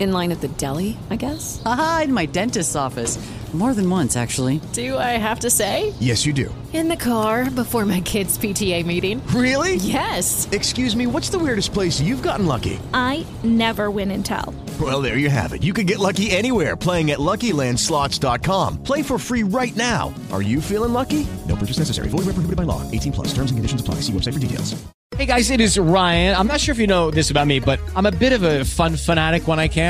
In line at the deli, I guess? Aha, in my dentist's office. More than once, actually. Do I have to say? Yes, you do. In the car before my kids' PTA meeting. Really? Yes. Excuse me, what's the weirdest place you've gotten lucky? I never win and tell. Well, there you have it. You can get lucky anywhere playing at LuckyLandSlots.com. Play for free right now. Are you feeling lucky? No purchase necessary. Void where prohibited by law. 18 plus. Terms and conditions apply. See website for details. Hey guys, it is Ryan. I'm not sure if you know this about me, but I'm a bit of a fun fanatic when I can.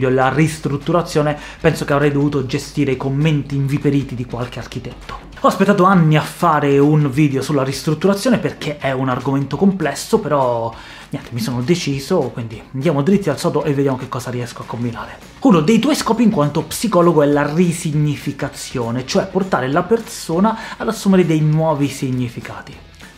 la ristrutturazione, penso che avrei dovuto gestire i commenti inviperiti di qualche architetto. Ho aspettato anni a fare un video sulla ristrutturazione perché è un argomento complesso, però niente, mi sono deciso, quindi andiamo dritti al sodo e vediamo che cosa riesco a combinare. Uno dei tuoi scopi in quanto psicologo è la risignificazione, cioè portare la persona ad assumere dei nuovi significati.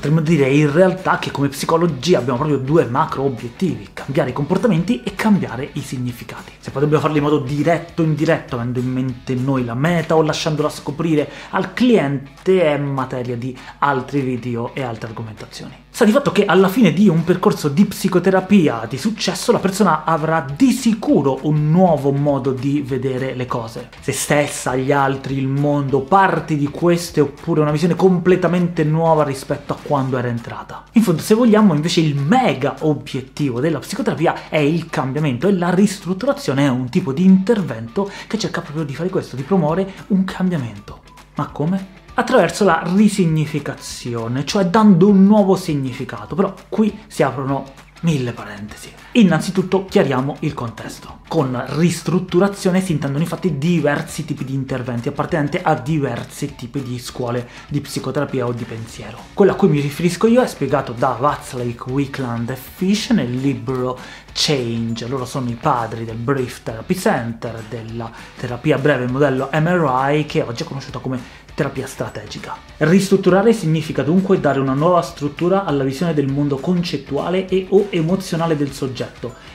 Potremmo dire in realtà che come psicologia abbiamo proprio due macro obiettivi, cambiare i comportamenti e cambiare i significati. Se poi dobbiamo farli in modo diretto o indiretto, avendo in mente noi la meta o lasciandola scoprire al cliente, è materia di altri video e altre argomentazioni. Sta di fatto che alla fine di un percorso di psicoterapia di successo la persona avrà di sicuro un nuovo modo di vedere le cose. Se stessa, gli altri, il mondo, parti di queste oppure una visione completamente nuova rispetto a quando era entrata. In fondo, se vogliamo, invece il mega obiettivo della psicoterapia è il cambiamento e la ristrutturazione è un tipo di intervento che cerca proprio di fare questo, di promuovere un cambiamento. Ma come? Attraverso la risignificazione, cioè dando un nuovo significato. Però qui si aprono mille parentesi. Innanzitutto chiariamo il contesto. Con ristrutturazione si intendono infatti diversi tipi di interventi appartenenti a diversi tipi di scuole di psicoterapia o di pensiero. Quello a cui mi riferisco io è spiegato da Watzlawick, Wickland e Fish nel libro Change. Loro sono i padri del Brief Therapy Center, della terapia breve modello MRI che oggi è conosciuta come terapia strategica. Ristrutturare significa dunque dare una nuova struttura alla visione del mondo concettuale e o emozionale del soggetto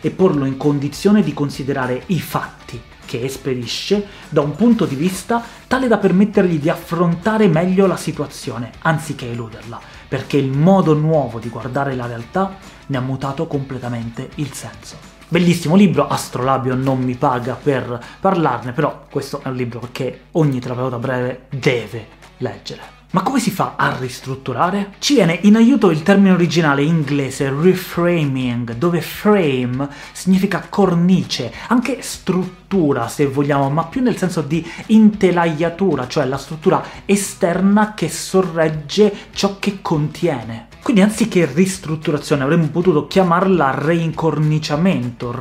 e porlo in condizione di considerare i fatti che esperisce da un punto di vista tale da permettergli di affrontare meglio la situazione, anziché eluderla, perché il modo nuovo di guardare la realtà ne ha mutato completamente il senso. Bellissimo libro, Astrolabio non mi paga per parlarne, però questo è un libro che ogni terapeuta breve deve leggere. Ma come si fa a ristrutturare? Ci viene in aiuto il termine originale inglese reframing, dove frame significa cornice, anche struttura se vogliamo, ma più nel senso di intelaiatura, cioè la struttura esterna che sorregge ciò che contiene. Quindi anziché ristrutturazione avremmo potuto chiamarla reincorniciamento,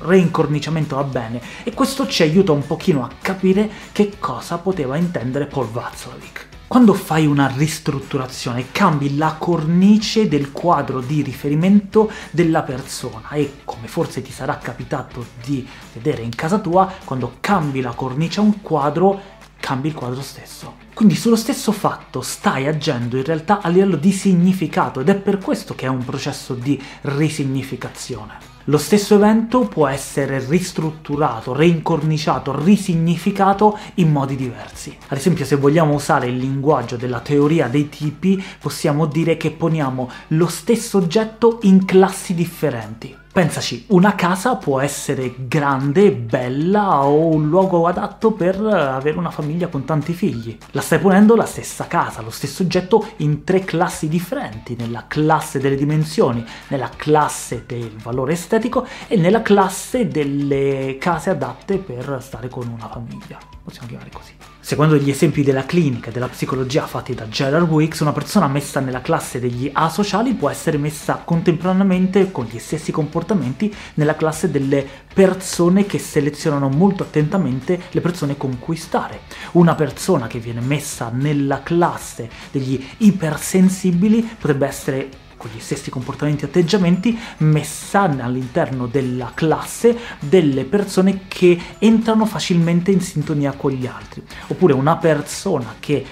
reincorniciamento va bene, e questo ci aiuta un pochino a capire che cosa poteva intendere Paul Watzlawick. Quando fai una ristrutturazione cambi la cornice del quadro di riferimento della persona e come forse ti sarà capitato di vedere in casa tua, quando cambi la cornice a un quadro, cambi il quadro stesso. Quindi sullo stesso fatto stai agendo in realtà a livello di significato ed è per questo che è un processo di risignificazione. Lo stesso evento può essere ristrutturato, reincorniciato, risignificato in modi diversi. Ad esempio, se vogliamo usare il linguaggio della teoria dei tipi, possiamo dire che poniamo lo stesso oggetto in classi differenti. Pensaci, una casa può essere grande, bella o un luogo adatto per avere una famiglia con tanti figli. La stai ponendo la stessa casa, lo stesso oggetto in tre classi differenti, nella classe delle dimensioni, nella classe del valore estetico e nella classe delle case adatte per stare con una famiglia. Possiamo chiamare così. Seguendo gli esempi della clinica e della psicologia fatti da Gerard Wicks, una persona messa nella classe degli asociali può essere messa contemporaneamente con gli stessi comportamenti nella classe delle persone che selezionano molto attentamente le persone con cui stare. Una persona che viene messa nella classe degli ipersensibili potrebbe essere con gli stessi comportamenti e atteggiamenti, messa all'interno della classe delle persone che entrano facilmente in sintonia con gli altri. Oppure una persona che eh,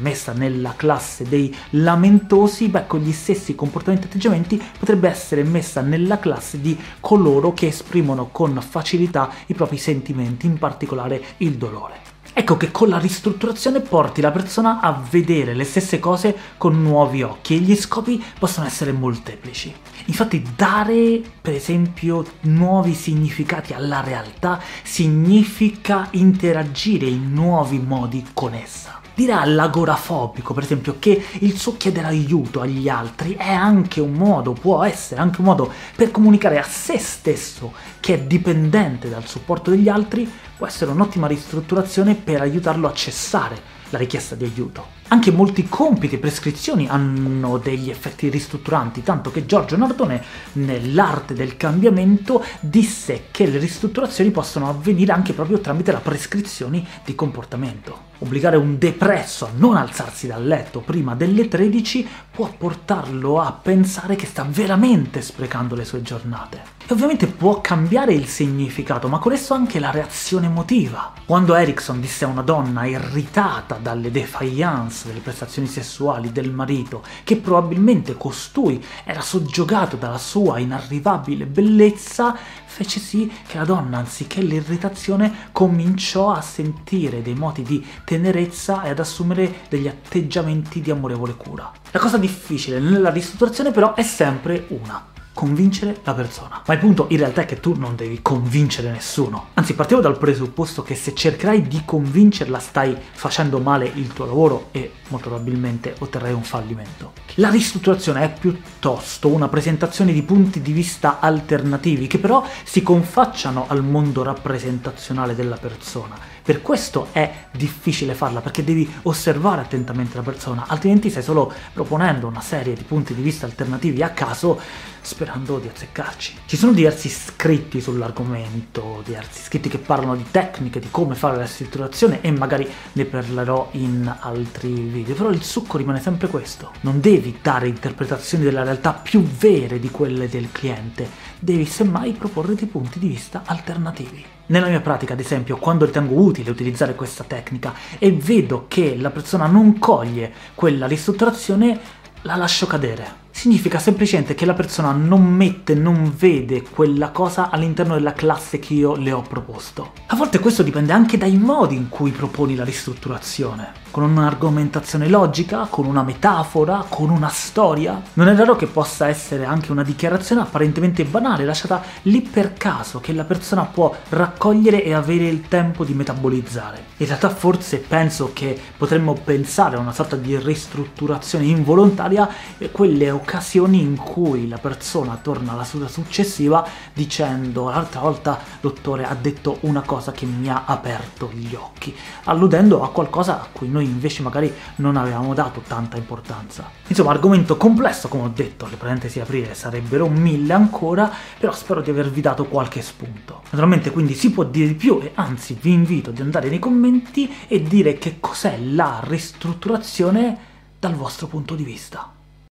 messa nella classe dei lamentosi, beh, con gli stessi comportamenti e atteggiamenti potrebbe essere messa nella classe di coloro che esprimono con facilità i propri sentimenti, in particolare il dolore. Ecco che con la ristrutturazione porti la persona a vedere le stesse cose con nuovi occhi e gli scopi possono essere molteplici. Infatti dare, per esempio, nuovi significati alla realtà significa interagire in nuovi modi con essa dire all'agorafobico, per esempio, che il suo chiedere aiuto agli altri è anche un modo, può essere anche un modo per comunicare a se stesso che è dipendente dal supporto degli altri, può essere un'ottima ristrutturazione per aiutarlo a cessare la richiesta di aiuto. Anche molti compiti e prescrizioni hanno degli effetti ristrutturanti, tanto che Giorgio Nardone, nell'arte del cambiamento, disse che le ristrutturazioni possono avvenire anche proprio tramite la prescrizione di comportamento. Obbligare un depresso a non alzarsi dal letto prima delle 13 può portarlo a pensare che sta veramente sprecando le sue giornate. E ovviamente può cambiare il significato, ma con esso anche la reazione emotiva. Quando Erickson disse a una donna irritata dalle defiance delle prestazioni sessuali del marito che probabilmente costui era soggiogato dalla sua inarrivabile bellezza, fece sì che la donna, anziché l'irritazione, cominciò a sentire dei moti di tenerezza e ad assumere degli atteggiamenti di amorevole cura. La cosa difficile nella ristrutturazione però è sempre una convincere la persona. Ma il punto in realtà è che tu non devi convincere nessuno. Anzi, partiamo dal presupposto che se cercherai di convincerla stai facendo male il tuo lavoro e molto probabilmente otterrai un fallimento. La ristrutturazione è piuttosto una presentazione di punti di vista alternativi che però si confacciano al mondo rappresentazionale della persona. Per questo è difficile farla perché devi osservare attentamente la persona, altrimenti stai solo proponendo una serie di punti di vista alternativi a caso sperando di azzeccarci. Ci sono diversi scritti sull'argomento, diversi scritti che parlano di tecniche, di come fare la ristrutturazione e magari ne parlerò in altri video, però il succo rimane sempre questo. Non devi dare interpretazioni della realtà più vere di quelle del cliente, devi semmai proporre dei punti di vista alternativi. Nella mia pratica, ad esempio, quando ritengo utile utilizzare questa tecnica e vedo che la persona non coglie quella ristrutturazione, la lascio cadere significa semplicemente che la persona non mette, non vede quella cosa all'interno della classe che io le ho proposto. A volte questo dipende anche dai modi in cui proponi la ristrutturazione con un'argomentazione logica, con una metafora, con una storia. Non è raro che possa essere anche una dichiarazione apparentemente banale, lasciata lì per caso, che la persona può raccogliere e avere il tempo di metabolizzare. In realtà forse penso che potremmo pensare a una sorta di ristrutturazione involontaria quelle occasioni in cui la persona torna alla seduta successiva dicendo l'altra volta dottore ha detto una cosa che mi ha aperto gli occhi, alludendo a qualcosa a cui noi invece magari non avevamo dato tanta importanza. Insomma, argomento complesso, come ho detto, le parentesi aprire sarebbero mille ancora, però spero di avervi dato qualche spunto. Naturalmente quindi si può dire di più e anzi vi invito ad andare nei commenti e dire che cos'è la ristrutturazione dal vostro punto di vista.